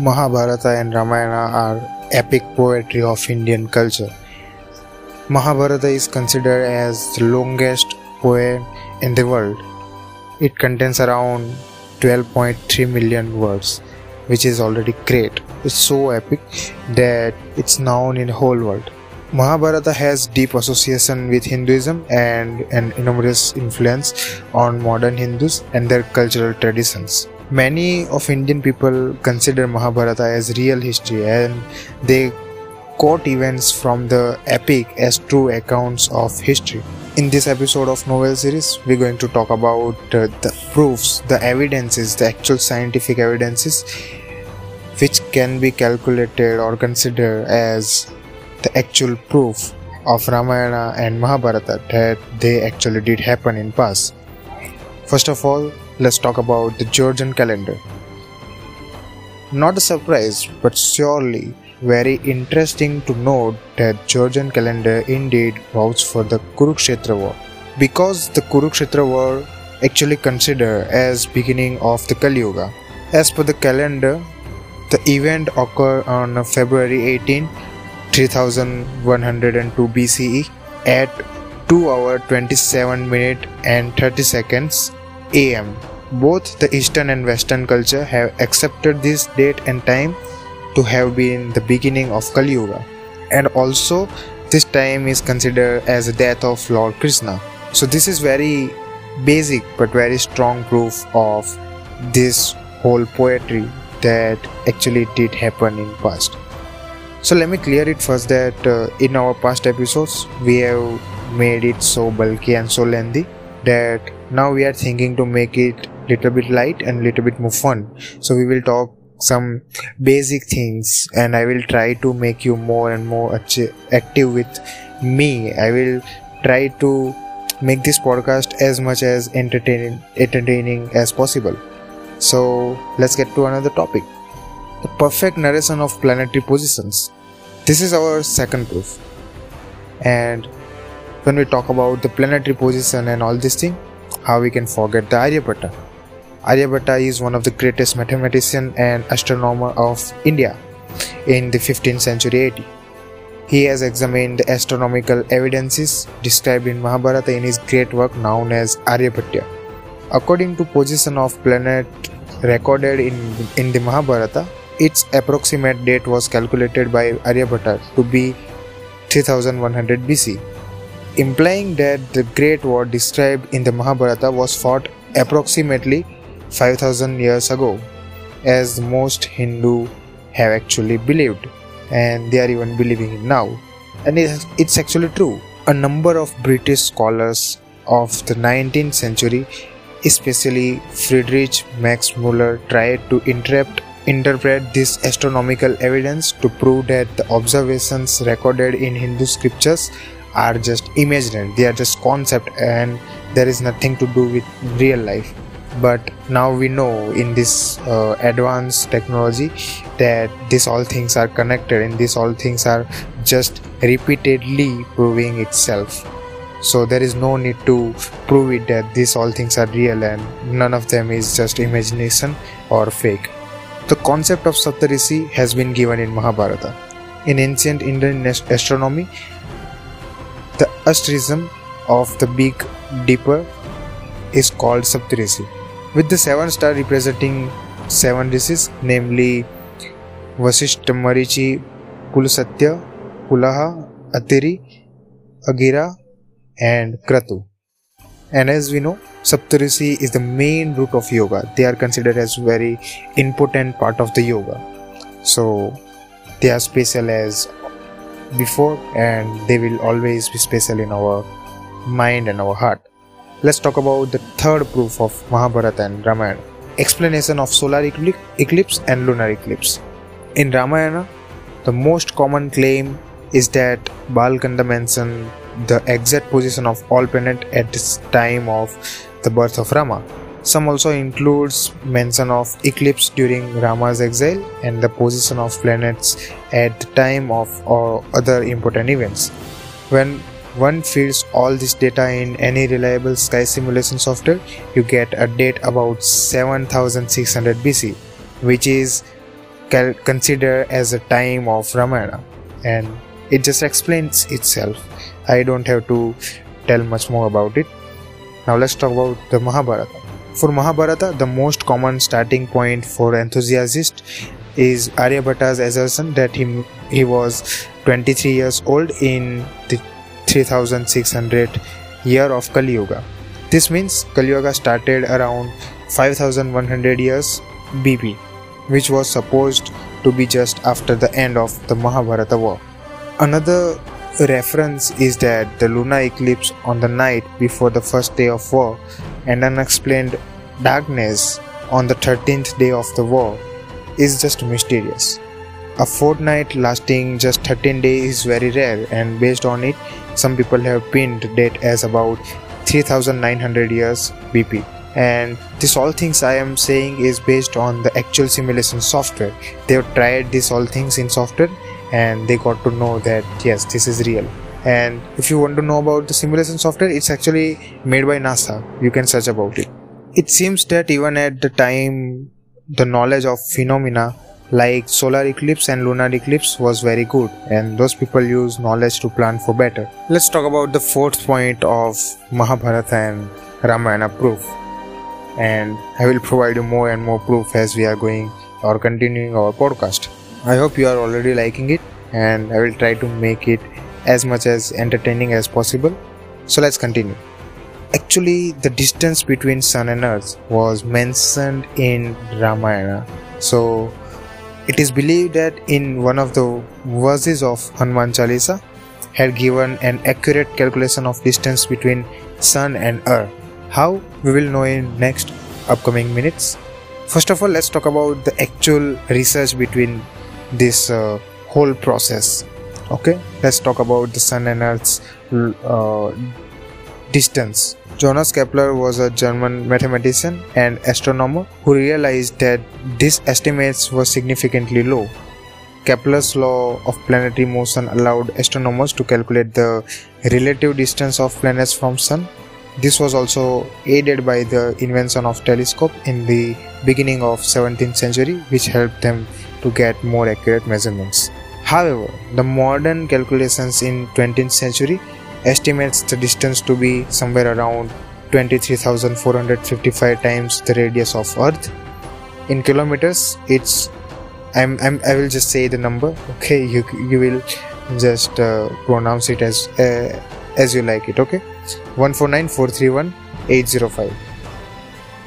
Mahabharata and Ramayana are epic poetry of Indian culture. Mahabharata is considered as the longest poem in the world. It contains around 12.3 million words, which is already great. It's so epic that it's known in the whole world. Mahabharata has deep association with Hinduism and an enormous influence on modern Hindus and their cultural traditions. Many of Indian people consider Mahabharata as real history and they quote events from the epic as true accounts of history. In this episode of Knowell series, we're going to talk about uh, the proofs, the evidences, the actual scientific evidences which can be calculated or considered as the actual proof of Ramayana and Mahabharata that they actually did happen in past. First of all, let's talk about the Georgian calendar. Not a surprise, but surely very interesting to note that Georgian calendar indeed vouched for the Kurukshetra war. Because the Kurukshetra war actually considered as beginning of the Kali Yuga. As per the calendar, the event occurred on February 18, 3102 BCE at 2 hour 27 minute and 30 seconds AM. Both the Eastern and Western culture have accepted this date and time to have been the beginning of Kali Yuga. And also, this time is considered as the death of Lord Krishna. So, this is very basic but very strong proof of this whole poetry that actually did happen in past. So let me clear it first that uh, in our past episodes we have made it so bulky and so lengthy that now we are thinking to make it little bit light and little bit more fun. So we will talk some basic things and i will try to make you more and more active with me. I will try to make this podcast as much as entertaining entertaining as possible. So let's get to another topic. The perfect narration of planetary positions. This is our second proof. And when we talk about the planetary position and all this thing how we can forget the aryabhatta aryabhatta is one of the greatest mathematician and astronomer of india in the 15th century AD. He has examined the astronomical evidences described in Mahabharata in his great work known as Aryabhatiya. According to position of planet recorded in, in the Mahabharata, its approximate date was calculated by Aryabhatta to be 3100 BC implying that the Great War described in the Mahabharata was fought approximately 5000 years ago, as most Hindu have actually believed, and they are even believing it now. And it's actually true. A number of British scholars of the 19th century, especially Friedrich Max Müller, tried to interrupt interpret this astronomical evidence to prove that the observations recorded in Hindu scriptures are just imaginary. They are just concept and there is nothing to do with real life. But now we know in this uh, advanced technology that these all things are connected and these all things are just repeatedly proving itself. So there is no need to prove it that these all things are real and none of them is just imagination or fake. The concept of saptarishi has been given in mahabharata. In ancient indian astronomy asterism of the Big Dipper is called Saptarishi, with the seven star representing seven rishis, namely Vasishtha, Marichi, Pulasatya, Pulaha, Atiri, Agira, and Kratu. And as we know, Saptarishi is the main root of yoga. They are considered as very important part of the yoga. So they are special as before and they will always be special in our mind and our heart. Let's talk about the third proof of Mahabharata and Ramayana explanation of solar eclipse and lunar eclipse. In Ramayana, the most common claim is that Balkanda mentioned the exact position of all planets at this time of the birth of Rama. Some also includes mention of eclipse during Rama's exile and the position of planets at the time of or other important events. When one feeds all this data in any reliable sky simulation software, you get a date about 7600 BC, which is cal- considered as a time of Ramayana and it just explains itself. I don't have to tell much more about it. Now let's talk about the Mahabharata. For Mahabharata, the most common starting point for enthusiasts is Aryabhata's assertion that he, he was 23 years old in the 3600 year of Kali Yuga. This means Kali Yuga started around 5100 years BP, which was supposed to be just after the end of the Mahabharata war. Another reference is that the lunar eclipse on the night before the first day of war and unexplained darkness on the 13th day of the war is just mysterious. A fortnight lasting just 13 days is very rare, and based on it, some people have pinned date as about 3900 years BP. And this all things I am saying is based on the actual simulation software. They have tried this all things in software and they got to know that yes, this is real. And if you want to know about the simulation software, it's actually made by NASA. You can search about it. It seems that even at the time, the knowledge of phenomena like solar eclipse and lunar eclipse was very good and those people use knowledge to plan for better. Let's talk about the fourth point of Mahabharata and Ramayana proof. And I will provide you more and more proof as we are going or continuing our podcast. I hope you are already liking it and I will try to make it as much as entertaining as possible. So let's continue. Actually, the distance between sun and earth was mentioned in Ramayana. So it is believed that in one of the verses of Hanuman Chalisa had given an accurate calculation of distance between sun and earth. How we will know in next upcoming minutes. First of all, let's talk about the actual research between this uh, whole process. Okay, let's talk about the sun and earth's uh, distance. Johannes Kepler was a German mathematician and astronomer who realized that these estimates were significantly low. Kepler's law of planetary motion allowed astronomers to calculate the relative distance of planets from sun. This was also aided by the invention of telescope in the beginning of 17th century which helped them to get more accurate measurements. However, the modern calculations in 20th century estimates the distance to be somewhere around 23,455 times the radius of Earth. In kilometers, it's I'm, I'm I will just say the number. Okay, you you will just uh, pronounce it as uh, as you like it. Okay, one four nine four three one eight zero five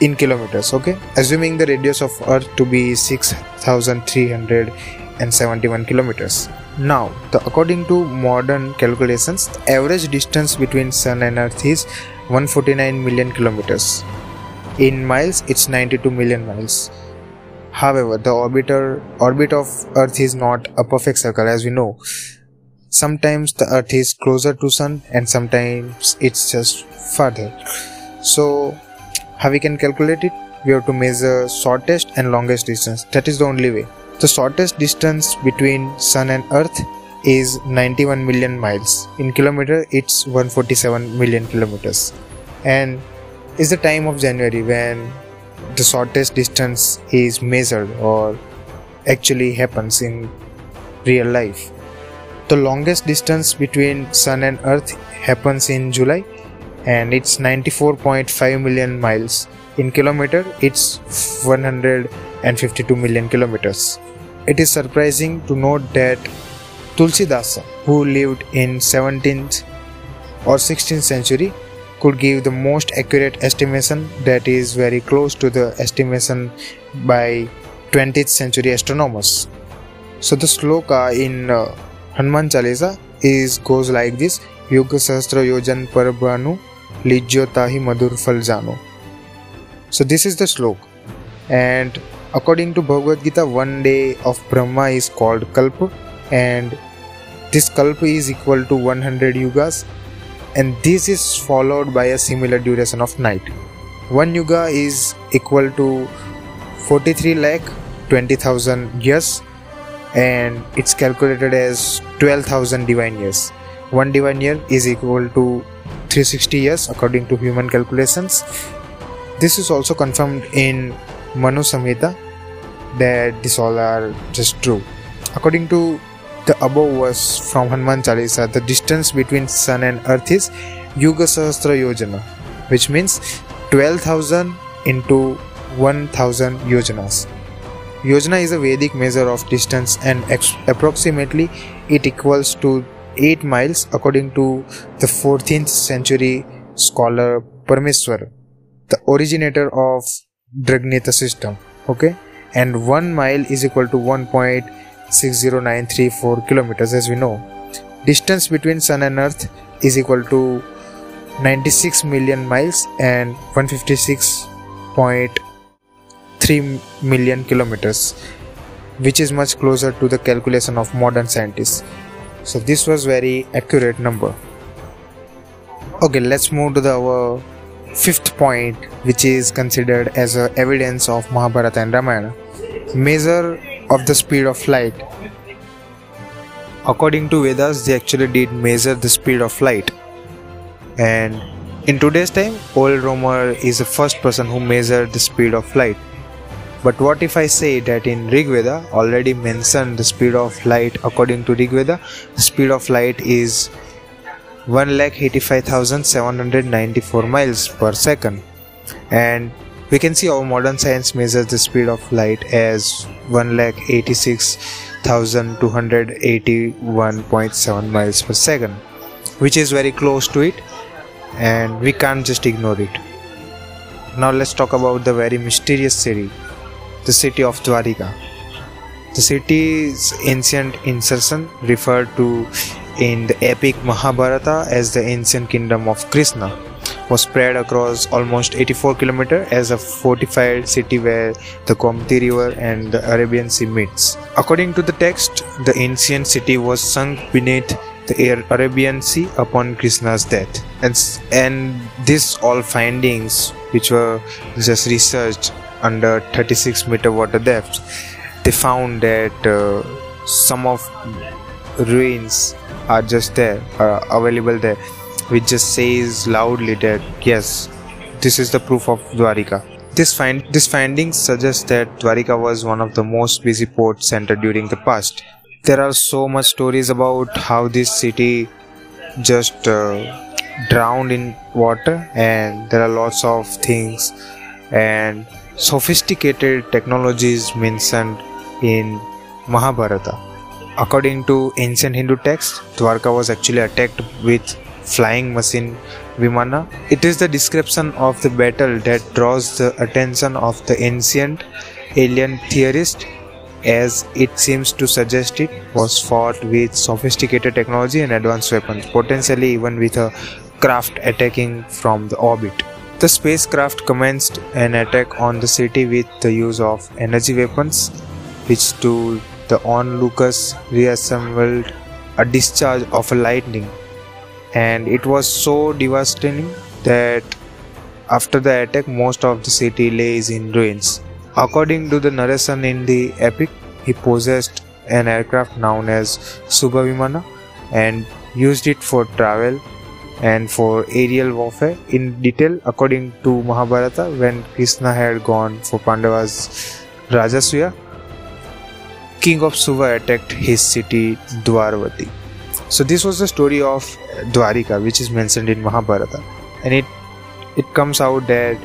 in kilometers. Okay, assuming the radius of Earth to be six thousand three hundred and seventy one kilometers. Now, the, according to modern calculations, the average distance between Sun and Earth is 149 million kilometers. In miles, it's 92 million miles. However, the orbiter, orbit of Earth is not a perfect circle as we know. Sometimes the Earth is closer to Sun and sometimes it's just farther. So, how we can calculate it? We have to measure shortest and longest distance. That is the only way. The shortest distance between Sun and Earth is 91 million miles. In kilometer, it's 147 million kilometers. And is the time of January when the shortest distance is measured or actually happens in real life. The longest distance between Sun and Earth happens in July and it's 94.5 million miles. In kilometer, it's 152 million kilometers. It is surprising to note that Tulsidasa, who lived in 17th or 16th century, could give the most accurate estimation that is very close to the estimation by 20th century astronomers. So the sloka in uh, Hanuman Chalisa is goes like this: Yuga Sahasra Yojan Parabhanu Lijyo Tahi Madhur Fal Jano. So this is the sloka, and According to Bhagavad Gita, one day of Brahma is called Kalpa, and this Kalpa is equal to 100 yugas, and this is followed by a similar duration of night. One yuga is equal to 43 lakh 20,000 years, and it's calculated as 12,000 divine years. One divine year is equal to 360 years according to human calculations. This is also confirmed in Manu Samhita that all are just true. According to the above verse from Hanuman Chalisa, the distance between sun and earth is Yuga Sahasra Yojana, which means 12,000 into 1000 yojanas. Yojana is a Vedic measure of distance and ex- approximately it equals to 8 miles according to the 14th century scholar Parameswar, the originator of Drigganita system. Okay, and 1 mile is equal to 1.60934 kilometers as we know. Distance between sun and earth is equal to 96 million miles and 156.3 million kilometers which is much closer to the calculation of modern scientists so this was very accurate number okay let's move to the our fifth point which is considered as a evidence of mahabharata and ramayana. Measure of the speed of light. According to vedas they actually did measure the speed of light. And in today's time Ole Rømer is the first person who measured the speed of light. But what if I say that in Rig Veda already mentioned the speed of light according to Rig Veda the speed of light is 1,85,794 miles per second and we can see our modern science measures the speed of light as 1,86,281.7 miles per second which is very close to it and we can't just ignore it. Now let's talk about the very mysterious city, the city of Dwarika. The city's ancient insertion referred to in the epic Mahabharata as the ancient kingdom of Krishna was spread across almost 84 kilometers as a fortified city where the Gomti River and the Arabian Sea meets. According to the text, the ancient city was sunk beneath the Arabian Sea upon Krishna's death. And, and this all findings, which were just researched under 36 meter water depth, they found that uh, some of ruins are just there, are available there, which just says loudly that yes, this is the proof of Dwarika. This find this findings suggest that Dwarika was one of the most busy port center during the past there are so much stories about how this city just uh, drowned in water and there are lots of things and sophisticated technologies mentioned in mahabharata according to ancient hindu text dwarka was actually attacked with flying machine vimana it is the description of the battle that draws the attention of the ancient alien theorist as it seems to suggest it was fought with sophisticated technology and advanced weapons, potentially even with a craft attacking from the orbit. The spacecraft commenced an attack on the city with the use of energy weapons, which to the onlookers reassembled a discharge of lightning, and it was so devastating that after the attack, most of the city lays in ruins. According to the narration in the epic, he possessed an aircraft known as Subhavimana and used it for travel and for aerial warfare. In detail, according to Mahabharata, when Krishna had gone for Pandava's Rajasuya, king of Suva attacked his city Dwarvati. So this was the story of Dwarika, which is mentioned in Mahabharata, and it it comes out that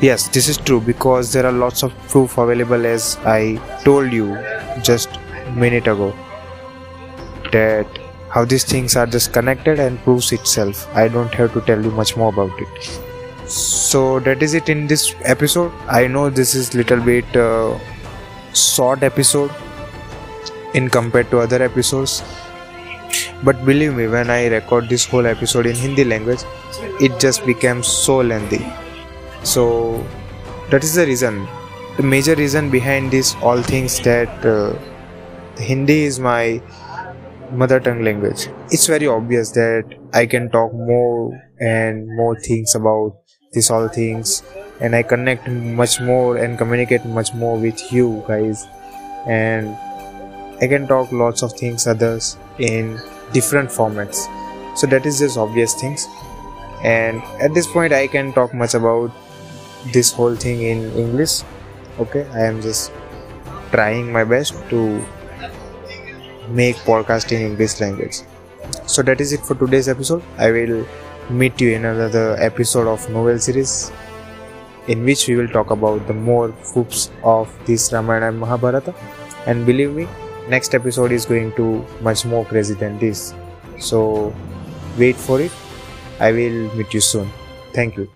yes this is true because there are lots of proof available as i told you just minute ago that how these things are just connected and proves itself. I don't have to tell you much more about it. So that is it in this episode. I know this is little bit uh, short episode in compared to other episodes. But believe me when i record this whole episode in hindi language it just became so lengthy. So that is the reason. The major reason behind this all things that uh, hindi is my mother tongue language. It's very obvious that i can talk more and more things about these all things and i connect much more and communicate much more with you guys. And i can talk lots of things others in different formats. So that is just obvious things. And at this point i can talk much about this whole thing in english. Okay i am just trying my best to make podcast in english language. So that is it for today's episode. I will meet you in another episode of Knowell series in which we will talk about the more hoops of this ramayana and mahabharata. And believe me next episode is going to much more crazy than this. So wait for it. I will meet you soon. Thank you